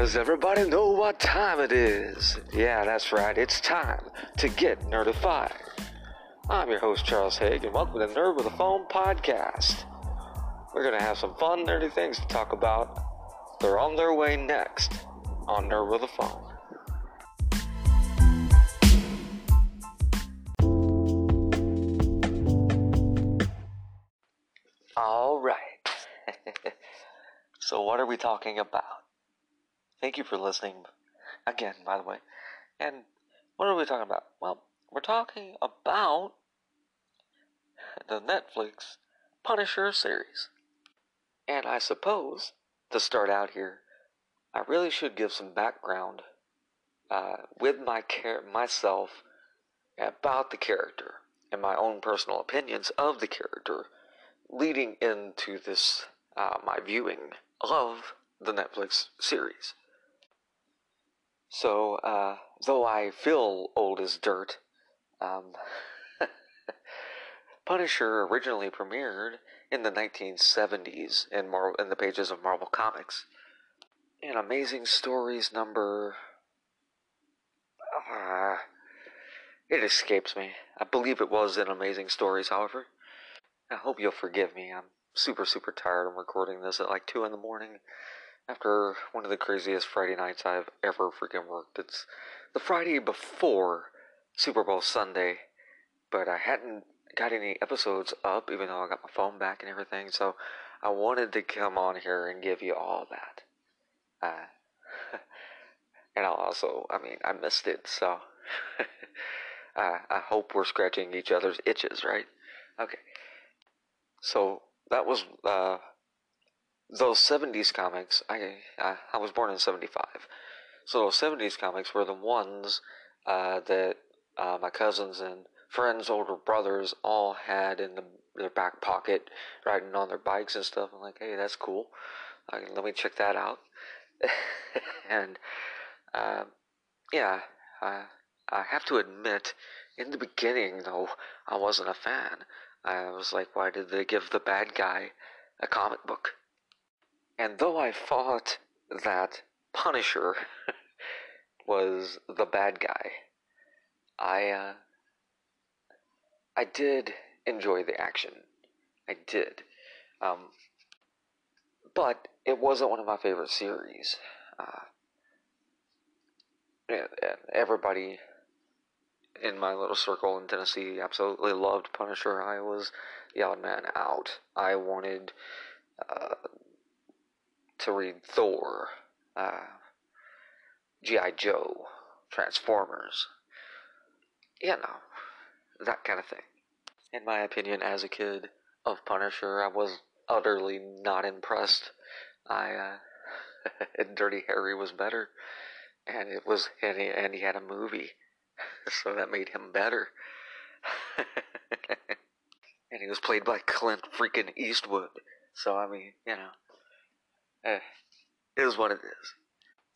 Does everybody know what time it is? Yeah, that's right. It's time to get nerdified. I'm your host, Charles Haig, and welcome to Nerd with a Phone podcast. We're going to have some fun, nerdy things to talk about. They're on their way next on Nerd with a Phone. All right. so, what are we talking about? Thank you for listening again, by the way. And what are we talking about? Well, we're talking about the Netflix Punisher series. And I suppose, to start out here, I really should give some background uh, with my myself about the character and my own personal opinions of the character leading into this, uh, my viewing of the Netflix series. So, uh, though I feel old as dirt, um, Punisher originally premiered in the 1970s in, Mar- in the pages of Marvel Comics. In Amazing Stories number. Uh, it escapes me. I believe it was in Amazing Stories, however. I hope you'll forgive me. I'm super, super tired. I'm recording this at like 2 in the morning after one of the craziest Friday nights I've ever freaking worked. It's the Friday before Super Bowl Sunday, but I hadn't got any episodes up, even though I got my phone back and everything, so I wanted to come on here and give you all that. Uh, and I'll also, I mean, I missed it, so uh, I hope we're scratching each other's itches, right? Okay. So that was uh, those 70s comics. I, I I was born in 75. So those 70s comics were the ones uh, that uh, my cousins and friends, older brothers, all had in the, their back pocket, riding on their bikes and stuff. I'm like, hey, that's cool. let me check that out. and uh, yeah, I, I have to admit, in the beginning, though, I wasn't a fan. I was like, why did they give the bad guy a comic book? And though I thought that Punisher was the bad guy, I uh, I did enjoy the action. I did. Um, but it wasn't one of my favorite series. Uh, everybody in my little circle in Tennessee absolutely loved Punisher. I was the odd man out. I wanted uh, to read Thor, uh, G.I. Joe, Transformers, you know, that kind of thing. In my opinion, as a kid of Punisher, I was utterly not impressed. I, uh, and Dirty Harry was better, and it was, and he, and he had a movie so that made him better. and he was played by Clint freaking Eastwood. So I mean, you know, eh, it is what it is.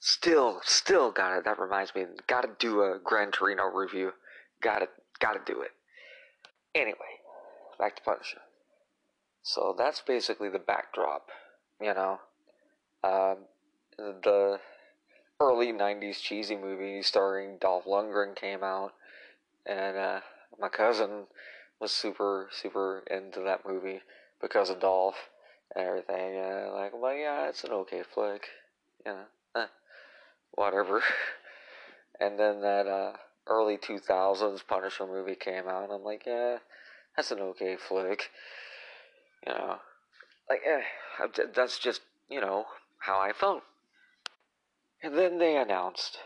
Still, still got it. That reminds me, got to do a Gran Torino review. Got to, got to do it. Anyway, back to Punisher. So that's basically the backdrop. You know, um, the early 90s cheesy movie starring Dolph Lundgren came out, and uh, my cousin was super, super into that movie because of Dolph and everything. And like, well, yeah, it's an okay flick, you know, eh, whatever. and then that uh, early 2000s Punisher movie came out, and I'm like, yeah, that's an okay flick, you know. Like, eh, that's just, you know, how I felt and then they announced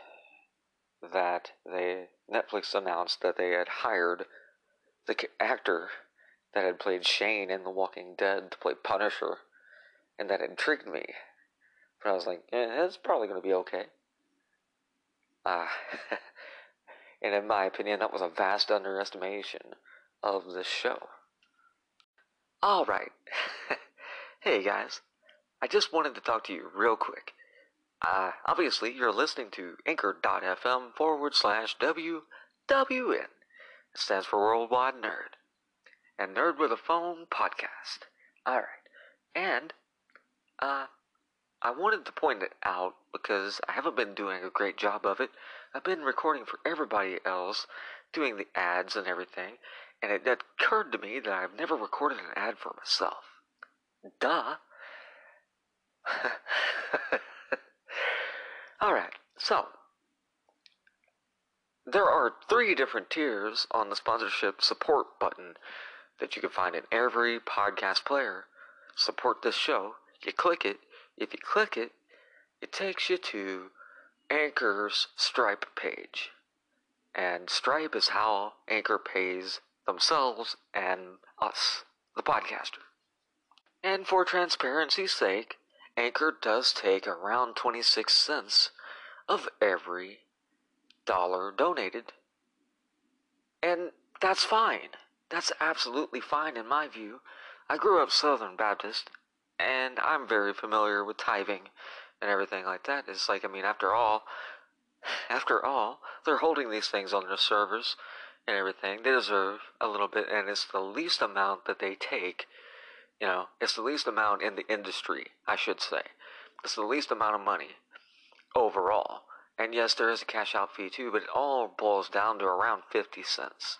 that they Netflix announced that they had hired the actor that had played Shane in The Walking Dead to play Punisher, and that intrigued me. But I was like, eh, it's probably going to be okay. Uh, and in my opinion, that was a vast underestimation of this show. Alright. hey guys, I just wanted to talk to you real quick. Uh, obviously, you're listening to anchor.fm forward slash WWN. It stands for Worldwide Nerd. And Nerd with a Phone podcast. Alright. And, uh, I wanted to point it out because I haven't been doing a great job of it. I've been recording for everybody else, doing the ads and everything, and it, occurred to me that I've never recorded an ad for myself. Duh. Alright, so. There are three different tiers on the sponsorship support button that you can find in every podcast player. Support this show. You click it. If you click it, it takes you to Anchor's Stripe page. And Stripe is how Anchor pays themselves and us, the podcaster. And for transparency's sake, Anchor does take around 26 cents of every dollar donated. And that's fine. That's absolutely fine in my view. I grew up Southern Baptist, and I'm very familiar with tithing and everything like that. It's like, I mean, after all, after all, they're holding these things on their servers and everything. They deserve a little bit, and it's the least amount that they take. You know, it's the least amount in the industry, I should say. It's the least amount of money overall. And yes, there is a cash out fee too, but it all boils down to around 50 cents.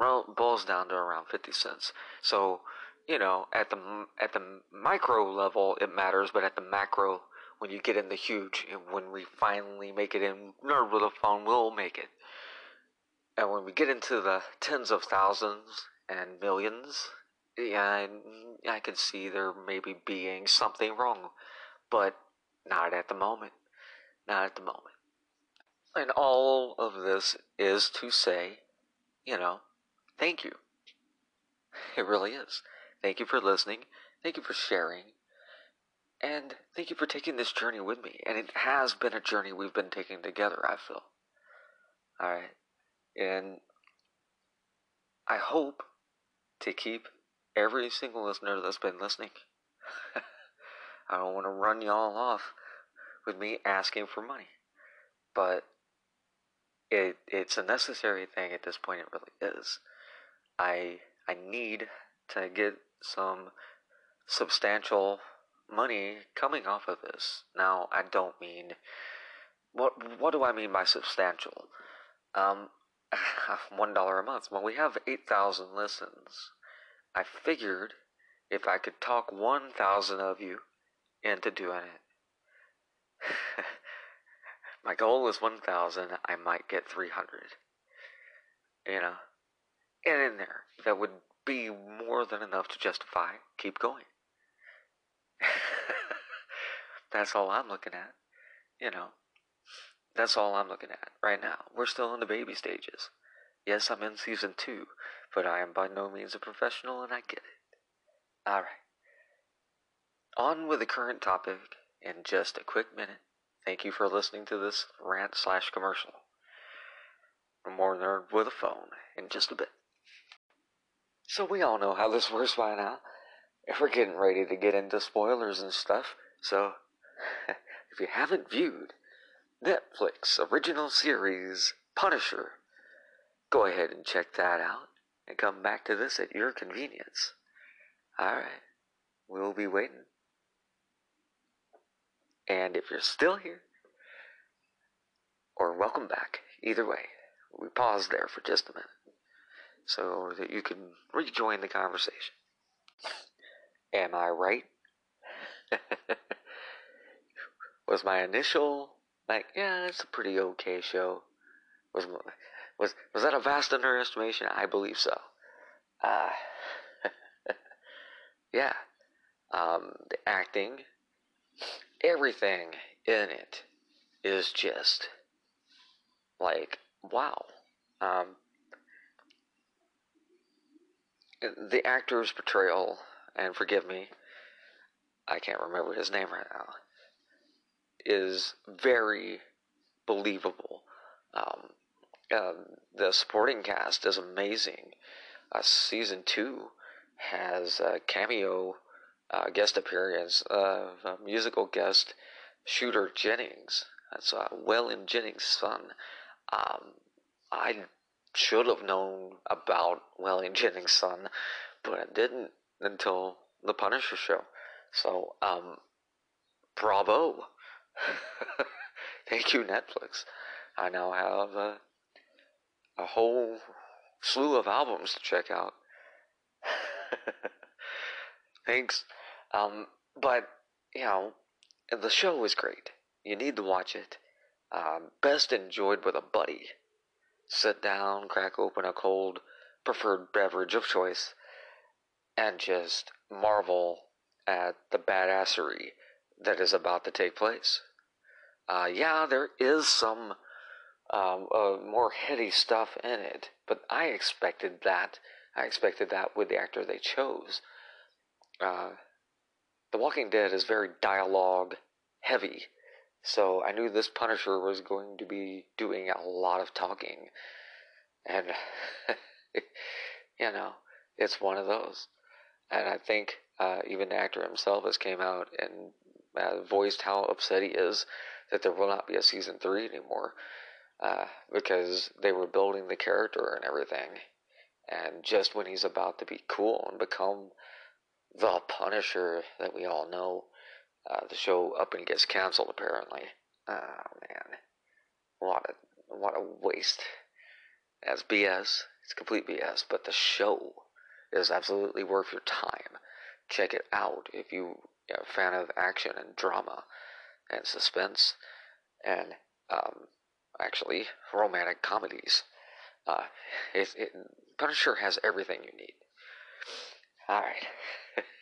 Boils down to around 50 cents. So, you know, at the at the micro level it matters, but at the macro when you get in the huge and when we finally make it in Nerd with a phone, we'll make it. And when we get into the tens of thousands and millions, yeah, I, I can see there maybe being something wrong, but not at the moment. Not at the moment. And all of this is to say, you know, thank you. It really is. Thank you for listening. Thank you for sharing. And thank you for taking this journey with me. And it has been a journey we've been taking together, I feel. Alright. And I hope to keep every single listener that's been listening. I don't want to run y'all off with me asking for money. But it it's a necessary thing at this point it really is. I I need to get some substantial money coming off of this. Now, I don't mean what what do I mean by substantial? Um one dollar a month. Well, we have eight thousand listens. I figured if I could talk one thousand of you into doing it. My goal is one thousand. I might get three hundred. You know, and in there, that would be more than enough to justify keep going. That's all I'm looking at. You know, that's all I'm looking at right now. We're still in the baby stages. Yes, I'm in season two, but I am by no means a professional and I get it. Alright. On with the current topic in just a quick minute. Thank you for listening to this rant slash commercial. More nerd with a phone in just a bit. So we all know how this works by now. We're getting ready to get into spoilers and stuff, so if you haven't viewed Netflix original series Punisher, go ahead and check that out and come back to this at your convenience. Alright, we'll be waiting. And if you're still here, or welcome back, either way, we pause there for just a minute so that you can rejoin the conversation. Am I right? was my initial like, yeah, it's a pretty okay show. Was was was that a vast underestimation? I believe so. Uh, yeah, um, the acting, everything in it is just like wow. Um, the actor's portrayal, and forgive me, I can't remember his name right now, is very believable. Um, uh, the supporting cast is amazing. Uh, season two has a cameo uh, guest appearance of musical guest, Shooter Jennings. That's uh, Waylon Jennings' son. Um, I should have known about Waylon Jennings' son, but I didn't until the Punisher show. So, um, bravo Thank you, Netflix. I now have a, a whole slew of albums to check out. Thanks. Um, but, you know, the show is great. You need to watch it. Um, best enjoyed with a buddy. Sit down, crack open a cold preferred beverage of choice, and just marvel at the badassery that is about to take place. Uh, yeah, there is some um, uh, more heady stuff in it, but I expected that. I expected that with the actor they chose. Uh, the Walking Dead is very dialogue heavy, so I knew this Punisher was going to be doing a lot of talking. And, you know, it's one of those. And I think uh, even the actor himself has came out and uh, voiced how upset he is that there will not be a season three anymore uh, because they were building the character and everything. And just when he's about to be cool and become the Punisher that we all know, uh, the show up and gets canceled apparently. Oh man, what a what a waste. That's BS. It's complete BS. But the show is absolutely worth your time. Check it out if you are a fan of action and drama and suspense and um, actually romantic comedies. Uh, it, it Punisher has everything you need. All right.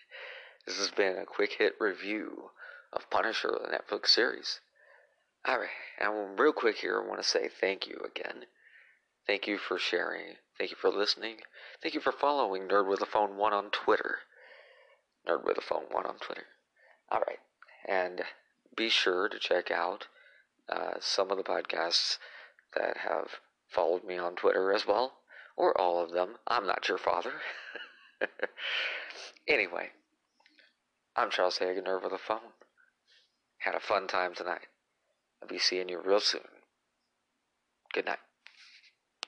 This has been a quick hit review of Punisher, the Netflix series. Alright, and real quick here, I want to say thank you again. Thank you for sharing. Thank you for listening. Thank you for following Nerd with a Phone 1 on Twitter. Nerd with a Phone 1 on Twitter. Alright, and be sure to check out uh, some of the podcasts that have followed me on Twitter as well, or all of them. I'm not your father. anyway, I'm Charles Hagan over the phone. Had a fun time tonight. I'll be seeing you real soon. Good night.